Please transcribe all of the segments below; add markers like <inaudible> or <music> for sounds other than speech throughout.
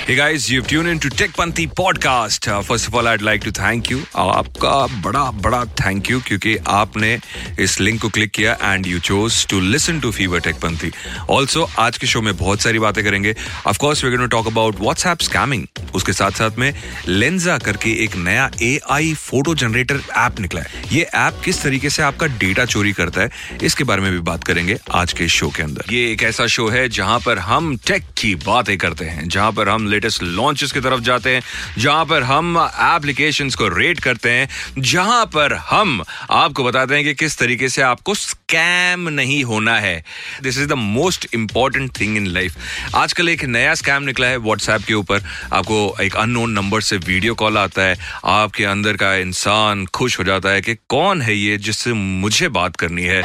Hey guys, you've tuned in to Tech Panthi podcast. Uh, first of all, I'd like to thank you. Uh, आपका बड़ा बड़ा thank you क्योंकि आपने इस link को click किया and you chose to listen to fever tech Panthi also आज के शो में बहुत सारी बातें करेंगे. Of course we talk about WhatsApp scamming उसके साथ साथ में लेंजा करके एक नया A I photo generator app निकला है. ये ऐप किस तरीके से आपका डेटा चोरी करता है इसके बारे में भी बात करेंगे आज के शो के अंदर. ये एक ऐसा शो है जहाँ पर हम टेक की बातें करते हैं जहाँ पर हम लेटेस्ट लॉन्चेस की तरफ़ जाते हैं, जहाँ पर हम एप्लीकेशन को रेट करते हैं, जहाँ पर हम आपको बताते हैं कि किस तरीके से आपको स्कैम नहीं होना है। This is the most important thing in life आजकल एक नया स्कैम निकला है व्हाट्सएप के ऊपर। आपको एक अननोन नंबर से वीडियो कॉल आता है। आपके अंदर का इंसान खुश हो जाता है कि कौन है ये जिससे मुझे बात करनी है।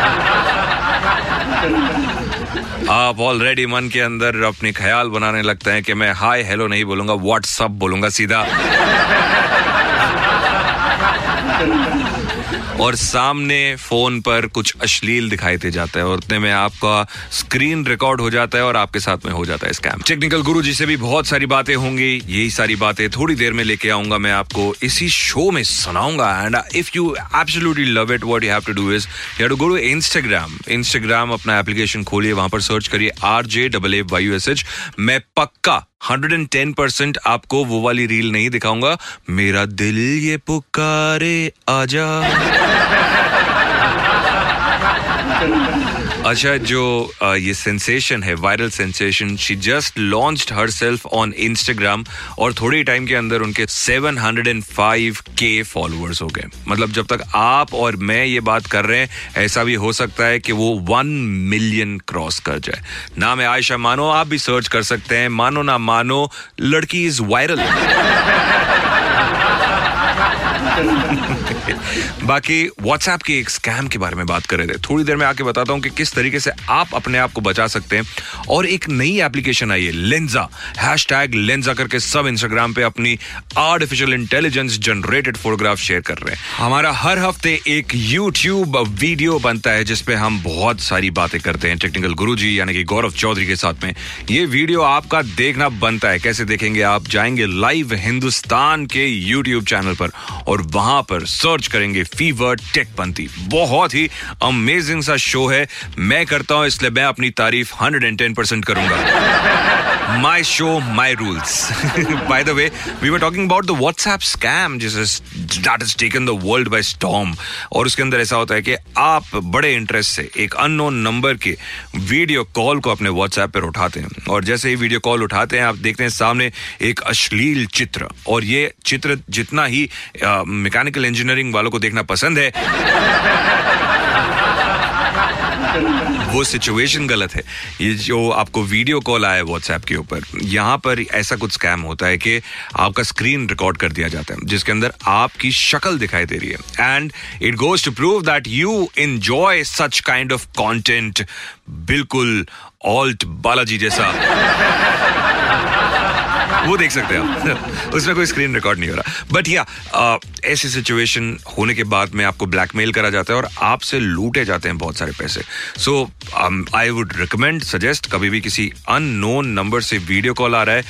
<laughs> आप ऑलरेडी मन के अंदर अपने ख्याल बनाने लगते हैं कि मैं हाय हेलो नहीं बोलूँगा व्हाट्सअप बोलूँगा सीधा। और सामने फ़ोन पर कुछ अश्लील दिखाई दे जाता है और उतने में आपका स्क्रीन रिकॉर्ड हो जाता है और आपके साथ में हो जाता है स्कैम। टेक्निकल गुरु जी से भी बहुत सारी बातें होंगी, यही सारी बातें थोड़ी देर में लेके आऊँगा मैं आपको। इसी शो में सुनाऊँगा and if you absolutely love it what you have to do is you to go to Instagram Instagram अपना एप्लीकेशन खोलिए, वहाँ पर सर्च करिए R J double A Y S H मैं पक्का 110 परसेंट आपको वो वाली रील नहीं दिखाऊँगा। मेरा दिल ये पुकारे आजा। अच्छा जो uh, ये सेंसेशन है viral sensation she just launched herself on Instagram और थोड़े टाइम के अंदर उनके 705 के फॉलोअर्स हो गए। मतलब जब तक आप और मैं ये बात कर रहे हैं ऐसा भी हो सकता है कि वो वन मिलियन क्रॉस कर जाए। नाम है आयशा मानो आप भी सर्च कर सकते हैं। मानो ना मानो लड़की इज़ वायरल बाकी व्हाट्सएप के एक स्कैम के बारे में बात कर रहे थे। थोड़ी देर में आके बताता हूँ कि किस तरीके से आप अपने आप को बचा सकते हैं। और एक नई एप्लीकेशन आई है लेंजा हैश टैग लेंजा करके सब इंस्टाग्राम पे अपनी artificial intelligence generated photograph share कर रहे हैं। हमारा हर हफ़्ते एक यूट्यूब वीडियो बनता है, जिसपे हम बहुत सारी बातें करते हैं। टेक्निकल गुरु यानी कि गौरव चौधरी के साथ में। ये वीडियो आपका देखना बनता है। कैसे देखेंगे आप? जाएँगे लाइव हिंदुस्तान के यूट्यूब चैनल पर और वहाँ पर सर्च करेंगे फीवर टेक पंथी बहुत ही अमेजिंग सा शो है। मैं करता हूँ, इसलिए मैं अपनी तारीफ़ 110 परसेंट करूँगा। My show my rules by the way we were talking about the WhatsApp scam that is taken the world by storm और उसके अंदर ऐसा होता है कि आप बड़े इंटरेस्ट से एक अननोन नंबर के वीडियो कॉल को अपने व्हाट्सएप पर उठाते हैं। और जैसे ही वीडियो कॉल उठाते हैं, आप देखते हैं सामने एक अश्लील चित्र। और ये चित्र जितना ही मैकेनिकल इंजीनियरिंग वालों को देखना पसंद है। वो सिचुएशन गलत है। ये जो आपको वीडियो कॉल आया व्हाट्सएप के ऊपर, यहाँ पर ऐसा कुछ स्कैम होता है कि आपका स्क्रीन रिकॉर्ड कर दिया जाता है, जिसके अंदर आपकी शक्ल दिखाई दे रही है। And it goes to prove that you enjoy such kind of content बिल्कुल ऑल्ट बालाजी जैसा। वो देख सकते हैं आप। <laughs> उसमें कोई स्क्रीन रिकॉर्ड नहीं हो रहा। बट या ऐसी सिचुएशन होने के बाद में आपको ब्लैकमेल करा जाता है और आपसे लूटे जाते हैं बहुत सारे पैसे। So I would recommend suggest कभी भी किसी अननोन नंबर से वीडियो कॉल आ रहा है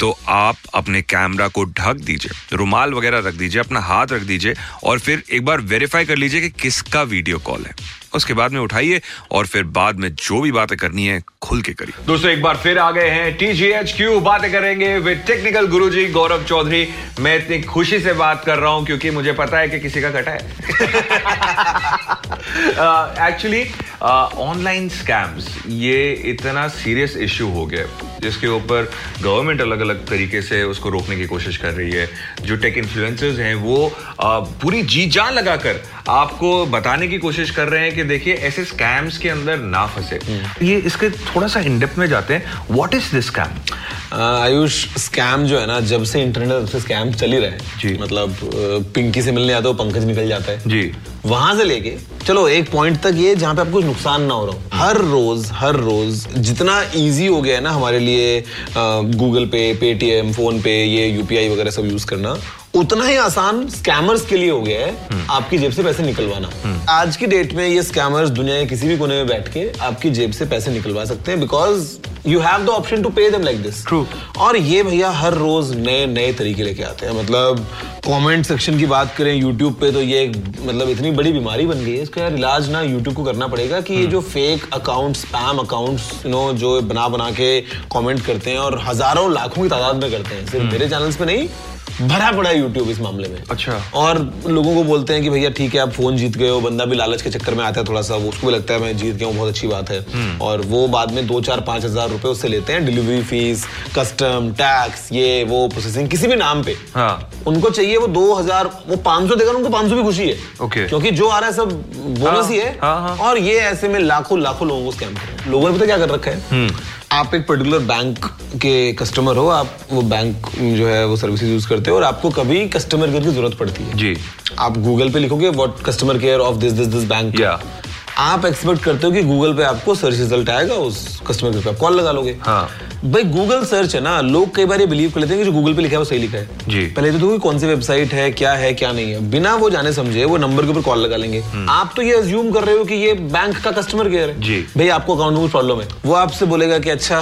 तो आप अपने कैमरा को ढक दीजिए। रुमाल वगैरह रख दीजिए, अपना हाथ रख दीजिए और फिर एक बार वेरीफाई कर लीजिए कि किसका वीडियो कॉल है। उसके बाद में उठाइए और फिर बाद में जो भी बातें करनी है, खुल के करिए। दोस्तों, एक बार फिर आ गए हैं टीजीएच क्यू बातें करेंगे विद टेक्निकल गुरुजी गौरव चौधरी। मैं इतनी खुशी से बात कर रहा हूँ क्योंकि मुझे पता है कि किसी का कटा है। एक्चुअली ऑनलाइन स्कैम्स ये इतना सीरियस इश्यू हो गया जिसके ऊपर गवर्नमेंट अलग अलग तरीके से उसको रोकने की कोशिश कर रही है। जो टेक इन्फ्लुएंसर्स हैं वो पूरी जी जान लगाकर आपको बताने की कोशिश कर रहे हैं कि देखिए ऐसे स्कैम्स के अंदर ना फंसे। ये इसके थोड़ा सा इनडेप्थ में जाते हैं। What is this scam Ayush scam जो है ना जब से इंटरनेट से स्कैम चल ही रहे हैं जी। मतलब पिंकी से मिलने आता है पंकज निकल जाता है। जी। वहाँ से लेके चलो एक पॉइंट तक ये जहाँ पे आपको नुकसान ना हो रहा हो। हर रोज हर रोज जितना इजी हो गया है ना हमारे लिए गूगल पे पेटीएम फ़ोन पे ये यूपीआई वगैरह सब यूज़ करना उतना ही आसान स्कैमर्स के लिए हो गया है आपकी जेब से पैसे निकलवाना। आज की डेट में ये स्कैमर्स दुनिया के किसी भी कोने में बैठ के आपकी जेब से पैसे निकलवा सकते हैं because you have the option to pay them like this true और ये भैया हर रोज नए नए तरीके लेके आते हैं। मतलब कमेंट सेक्शन की बात करें यूट्यूब पे तो ये मतलब इतनी बड़ी बीमारी बन गई है। इसका यार इलाज ना यूट्यूब को करना पड़ेगा कि ये जो fake account spam accounts you know जो बना बना के कमेंट करते हैं और हज़ारों लाखों की तादाद में करते हैं। सिर्फ़ मेरे चैनल्स पे नहीं भरा पड़ा है यूट्यूब इस मामले में। अच्छा। और लोगों को बोलते हैं कि भैया ठीक है आप फ़ोन जीत गए हो बंदा भी लालच के चक्कर में आता है थोड़ा सा वो उसको भी लगता है मैं जीत गया हूँ बहुत अच्छी बात है। और वो बाद में दो चार पाँच हज़ार रुपए उससे लेते हैं डिलीवरी फ़ीस कस्टम टैक्स ये वो प्रोसेसिंग किसी भी नाम पे। हाँ। उनको चाहिए वो दो हज़ार वो पाँच सौ देकर उनको पाँच सौ भी खुशी है। Okay. क्योंकि जो आ रहा है सब बोनस हाँ, ही है। हाँ, हाँ। और ये ऐसे में लाखों लाखों लोगों को स्कैम कर रहे हैं। लोगों ने पता क्या कर रखा है? हम्म। आप एक पर्टिकुलर बैंक के कस्टमर हो आप वो बैंक जो है वो सर्विसेज़ यूज़ करते हो और आपको कभी कस्टमर केयर की ज़रूरत पड़ती है। जी। आप गूगल पे लिखोगे what customer care of this this this bank या आप एक्सपेक्ट करते हो कि गूगल पे आपको सर्च रिज़ल्ट आएगा उस कस्टमर केयर पे। आप कॉल लगा लोगे। हाँ। भाई गूगल सर्च है ना लोग कई बार ये बिलीव कर लेते हैं कि जो गूगल पे लिखा है वो सही लिखा है। जी। पहले तो देखो कौन सी वेबसाइट है क्या है क्या नहीं है। बिना वो जाने समझे वो नंबर के ऊपर कॉल लगा लेंगे। आप तो ये अज्यूम कर रहे हो कि ये बैंक का कस्टमर केयर है। जी। भाई आपको अकाउंट में कुछ प्रॉब्लम है। वो आपसे बोलेगा कि अच्छा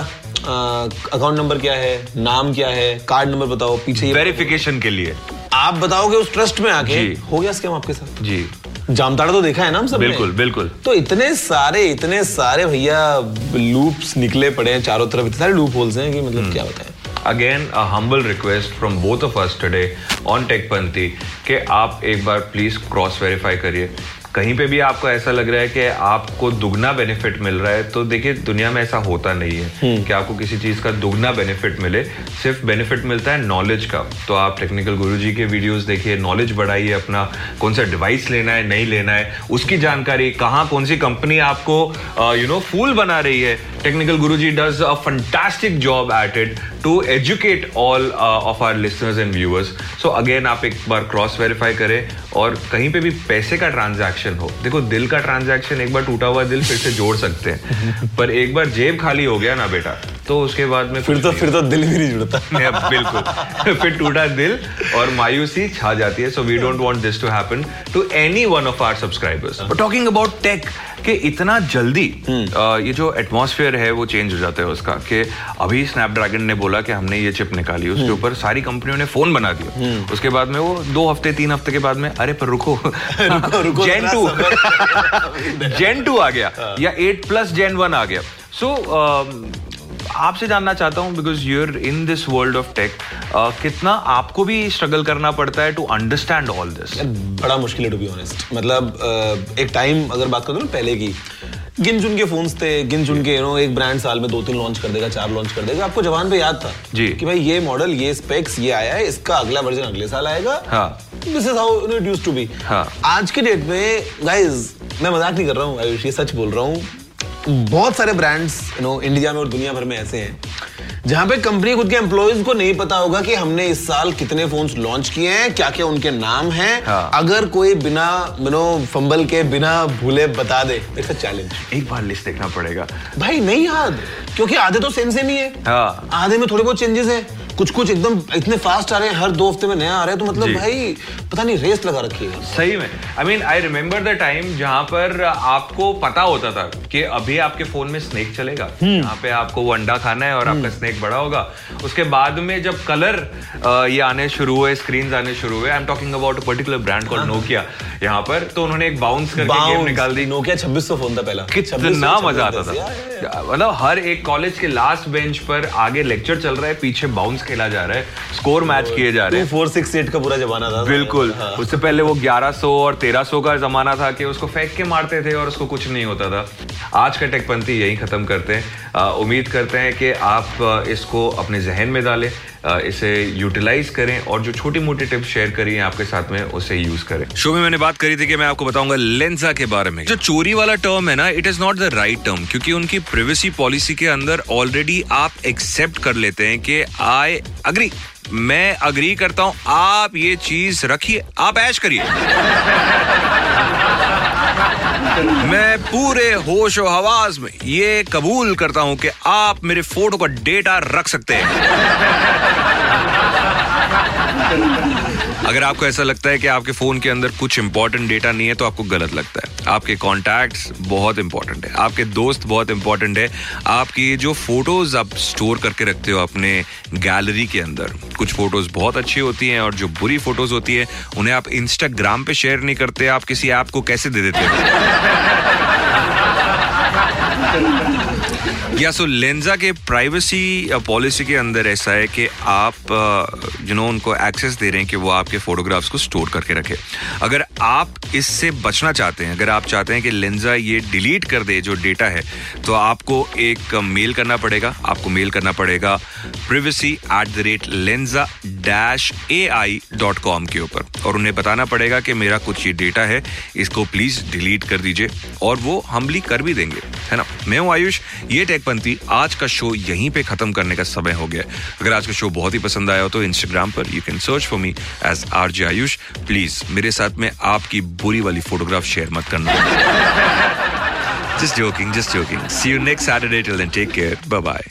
अकाउंट नंबर क्या है नाम क्या है कार्ड नंबर बताओ पीछे वेरिफिकेशन के लिए। आप बताओगे उस ट्रस्ट में आके हो गया स्कैम आपके साथ। जी। जामताड़ा तो देखा है ना हम सब बिल्कुल, बिल्कुल। तो इतने सारे इतने सारे भैया लूप्स निकले पड़े हैं चारों तरफ़ इतने सारे लूप होल्स हैं कि मतलब क्या बताएँ। Again uh humble request from both of us today on Techpanthi कि आप एक बार प्लीज़ क्रॉस वेरीफाई करिए। कहीं पे भी आपको ऐसा लग रहा है कि आपको दुगना बेनिफिट मिल रहा है तो देखिए दुनिया में ऐसा होता नहीं है कि आपको किसी चीज़ का दुगना बेनिफिट मिले। सिर्फ़ बेनिफिट मिलता है नॉलेज का। तो आप टेक्निकल गुरुजी के वीडियोस देखिए नॉलेज बढ़ाइए अपना कौन सा डिवाइस लेना है नहीं लेना है उसकी जानकारी कहाँ कौन सी कंपनी आपको यू नो फूल बना रही है। Technical Guruji does a fantastic job at it to educate all of our listeners and viewers so again आप एक बार क्रॉस वेरीफाई करें और कहीं पे भी पैसे का ट्रांजैक्शन हो। देखो दिल का ट्रांजैक्शन एक बार टूटा हुआ दिल फिर से जोड़ सकते हैं। <laughs> पर एक बार जेब खाली हो गया ना बेटा। तो उसके बाद में फिर तो फिर तो दिल भी नहीं जुड़ता। <laughs> बिल्कुल। <laughs> फिर टूटा दिल और मायूसी छा जाती है। So we don't want this to happen to any one of our subscribers but talking about tech कि इतना जल्दी ये जो एटमॉस्फेयर है वो चेंज हो जाता है उसका कि अभी स्नैपड्रैगन ने बोला कि हमने ये चिप निकाली उसके ऊपर सारी कंपनियों ने फ़ोन बना दिया। उसके बाद में वो दो हफ़्ते तीन हफ़्ते के बाद में अरे पर रुको। जेन टू जेन टू आ गया या एट प्लस जेन वन आ गया। सो आपसे जानना चाहता हूँ because you're in this world of tech कितना आपको भी स्ट्रगल करना पड़ता है टू अंडरस्टैंड ऑल दिस बड़ा मुश्किल है टू बी ऑनेस्ट मतलब अ, एक टाइम अगर बात करो ना पहले की गिन चुन के फोन्स थे गिन चुन के नो एक ब्रांड साल में दो तीन लॉन्च कर देगा चार लॉन्च कर देगा आपको जवान पे याद था जी। कि भाई ये मॉडल ये स्पेक्स ये आया है इसका अगला वर्जन अगले साल आएगा। This is how it used to be. आज के डेट में गाइस मैं मज़ाक नहीं कर रहा हूँ आयुष ये सच बोल रहा हूँ बहुत सारे ब्रांड्स यू नो इंडिया में और दुनिया भर में ऐसे हैं जहाँ पे कंपनी खुद के एम्प्लॉयज़ को नहीं पता होगा कि हमने इस साल कितने फोन्स लॉन्च किए हैं क्या क्या उनके नाम हैं। हाँ। अगर कोई बिना बिनो फंबल के बिना भूले बता दे इट्स अ चैलेंज एक बार लिस्ट देखना पड़ेगा। भाई नहीं याद क्योंकि आधे तो सेम सेम ही है। हाँ। आधे में थोड़े बहुत चेंजेस है। कुछ कुछ एकदम इतने फास्ट आ रहे हैं हर दो हफ़्ते में नया आ रहा है तो मतलब भाई पता नहीं रेस लगा रखी है। सही में। I mean I remember the time जहाँ पर आपको पता होता था कि अभी आपके फ़ोन में स्नेक चलेगा। यहाँ पे आपको वो अंडा खाना है और आपका स्नेक बड़ा होगा। उसके बाद में जब कलर ये आने शुरू हुए स्क्रीन आने शुरू हुए I am talking about particular brand called Nokia यहाँ पर तो उन्होंने एक बाउंस करके गेम निकाल दी। नोकिया 2600 फ़ोन था पहला। कितना मज़ा आता 2600, या, या, या। था मतलब हर एक कॉलेज के लास्ट बेंच पर आगे लेक्चर चल रहा है पीछे बाउंस खेला जा रहा है स्कोर मैच किए जा रहे हैं। 2468 का पूरा जमाना था। बिल्कुल। हाँ। उससे पहले वो 1100 और 1300 का जमाना था कि उसको फेंक के मारते थे और उसको कुछ नहीं होता था। आज का टेकपंथी यही खत्म करते हैं। उम्मीद करते हैं कि आप इसको अपने जहन में डालें। इसे यूटिलाइज करें और जो छोटी मोटी टिप्स शेयर करी हैं आपके साथ में उसे यूज़ करें। शो में मैंने बात करी थी कि मैं आपको बताऊँगा लेंसा के बारे में। जो चोरी वाला टर्म है ना it is not the right term क्योंकि उनकी प्रिवेसी पॉलिसी के अंदर ऑलरेडी आप एक्सेप्ट कर लेते हैं कि आई अग्री मैं अग्री करता हूँ आप ये चीज़ रखिए आप ऐश करिए। <laughs> मैं पूरे होश और हवास में ये कबूल करता हूँ कि आप मेरे फ़ोटो का डेटा रख सकते हैं। अगर आपको ऐसा लगता है कि आपके फ़ोन के अंदर कुछ इंपॉर्टेंट डेटा नहीं है तो आपको गलत लगता है। आपके कॉन्टैक्ट्स बहुत इंपॉर्टेंट है। आपके दोस्त बहुत इंपॉर्टेंट है। आपकी जो फ़ोटोज़ आप स्टोर करके रखते हो अपने गैलरी के अंदर, कुछ फ़ोटोज़ बहुत अच्छी होती हैं और जो बुरी फ़ोटोज़ होती है, उन्हें आप इंस्टाग्राम पे शेयर नहीं करते। आप किसी ऐप को कैसे दे देते हो? या सो लेंजा के प्राइवेसी पॉलिसी के अंदर ऐसा है कि आप यू नो उनको एक्सेस दे रहे हैं कि वो आपके फोटोग्राफ्स को स्टोर करके रखे। अगर आप इससे बचना चाहते हैं, अगर आप चाहते हैं कि लेंजा ये डिलीट कर दे जो डेटा है तो आपको एक मेल करना पड़ेगा, आपको मेल करना पड़ेगा privacy at the rate Lensa dash A I dot com के ऊपर। और उन्हें बताना पड़ेगा कि मेरा कुछ ये डेटा है, इसको प्लीज़ डिलीट कर दीजिए और वो हमली कर भी देंगे, है ना? मैं हूँ आयुष, ये टेकपंथी आज का शो यहीं पे खत्म करने का समय हो गया अगर आज का शो बहुत ही पसंद आया हो तो इंस्टाग्राम पर you can search for me as R J Ayush. Please मेरे साथ में आपकी बुरी वाली फोटोग्राफ शेयर मत करना। Just joking just joking see you next Saturday till then take care bye bye